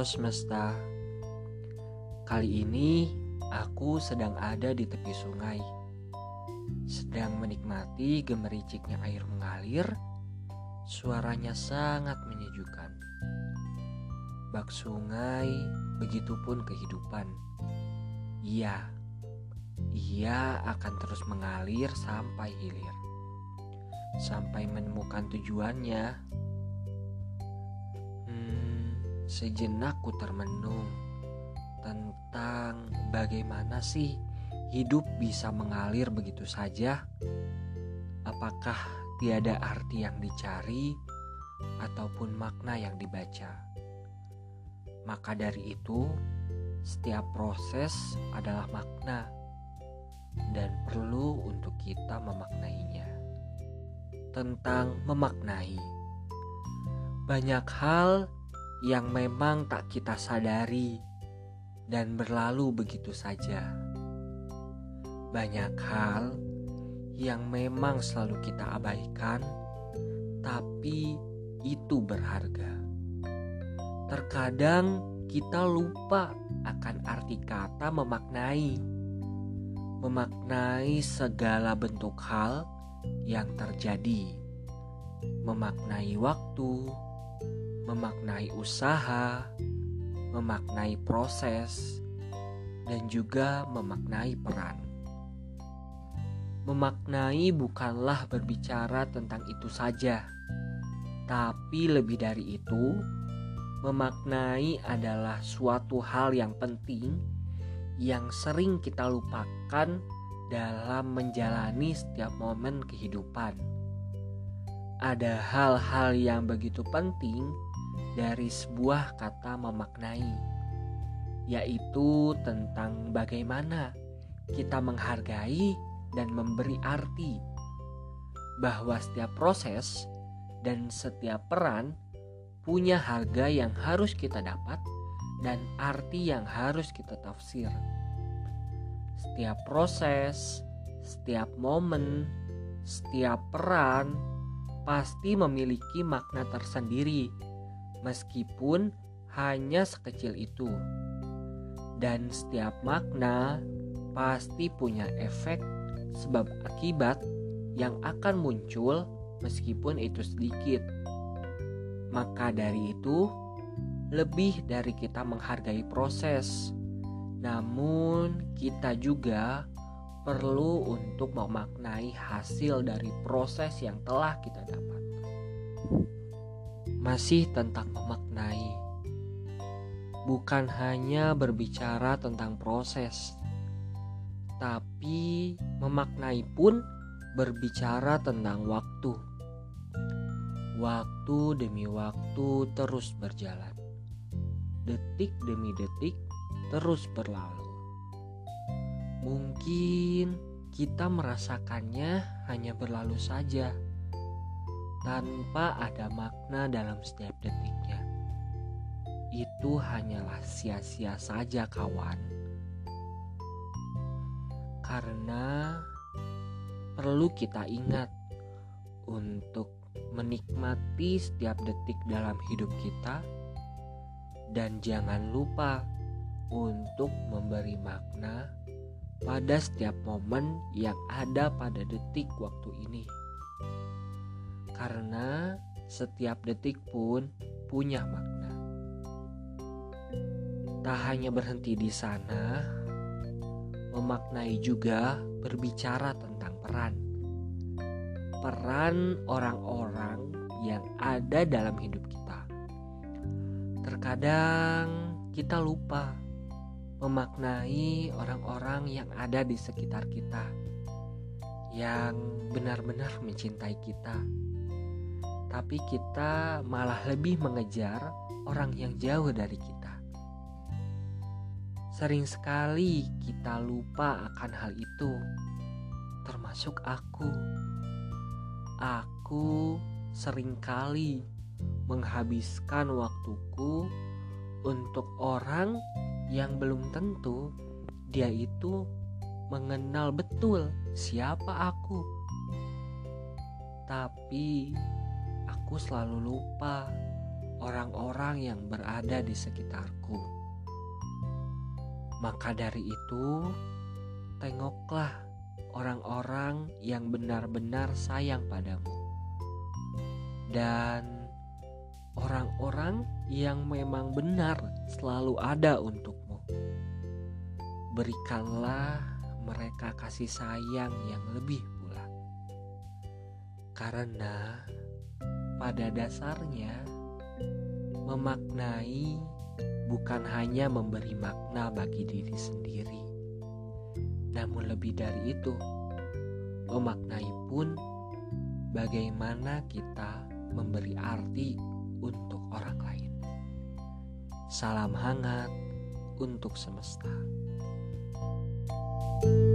Halo semesta, kali ini aku sedang ada di tepi sungai, sedang menikmati gemericiknya air mengalir. Suaranya sangat menyejukkan. Bak sungai, begitupun kehidupan. Iya, ia akan terus mengalir sampai hilir, sampai menemukan tujuannya Sejenak ku termenung tentang bagaimana sih hidup bisa mengalir begitu saja. Apakah tiada arti yang dicari ataupun makna yang dibaca? Maka dari itu, setiap proses adalah makna dan perlu untuk kita memaknainya. Tentang memaknai, banyak hal yang memang tak kita sadari dan berlalu begitu saja. Banyak hal yang memang selalu kita abaikan, tapi itu berharga. Terkadang kita lupa akan arti kata memaknai, memaknai segala bentuk hal yang terjadi, memaknai waktu memaknai usaha, memaknai proses, dan juga memaknai peran. Memaknai bukanlah berbicara tentang itu saja, tapi lebih dari itu, memaknai adalah suatu hal yang penting yang sering kita lupakan dalam menjalani setiap momen kehidupan. Ada hal-hal yang begitu penting dari sebuah kata memaknai, yaitu tentang bagaimana kita menghargai dan memberi arti bahwa setiap proses dan setiap peran punya harga yang harus kita dapat dan arti yang harus kita tafsir. Setiap proses, setiap momen, setiap peran pasti memiliki makna tersendiri meskipun hanya sekecil itu. Dan setiap makna pasti punya efek sebab akibat yang akan muncul meskipun itu sedikit. Maka dari itu, lebih dari kita menghargai proses, namun kita juga perlu untuk memaknai hasil dari proses yang telah kita dapat masih tentang memaknai, bukan hanya berbicara tentang proses, tapi memaknai pun berbicara tentang waktu. Waktu demi waktu terus berjalan, detik demi detik terus berlalu. Mungkin kita merasakannya hanya berlalu saja tanpa ada makna dalam setiap detiknya. Itu hanyalah sia-sia saja, kawan. Karena perlu kita ingat untuk menikmati setiap detik dalam hidup kita, dan jangan lupa untuk memberi makna pada setiap momen yang ada pada detik waktu ini karena setiap detik pun punya makna. Tak hanya berhenti di sana, memaknai juga berbicara tentang peran. Peran orang-orang yang ada dalam hidup kita. Terkadang kita lupa memaknai orang-orang yang ada di sekitar kita, yang benar-benar mencintai kita tapi kita malah lebih mengejar orang yang jauh dari kita. Sering sekali kita lupa akan hal itu, termasuk aku. Aku sering kali menghabiskan waktuku untuk orang yang belum tentu dia itu mengenal betul siapa aku. Tapi aku selalu lupa orang-orang yang berada di sekitarku. Maka dari itu, tengoklah orang-orang yang benar-benar sayang padamu, dan orang-orang yang memang benar selalu ada untukmu. Berikanlah mereka kasih sayang yang lebih pula, karena pada dasarnya memaknai bukan hanya memberi makna bagi diri sendiri, namun lebih dari itu, memaknai pun bagaimana kita memberi arti untuk orang lain. Salam hangat untuk semesta. thank you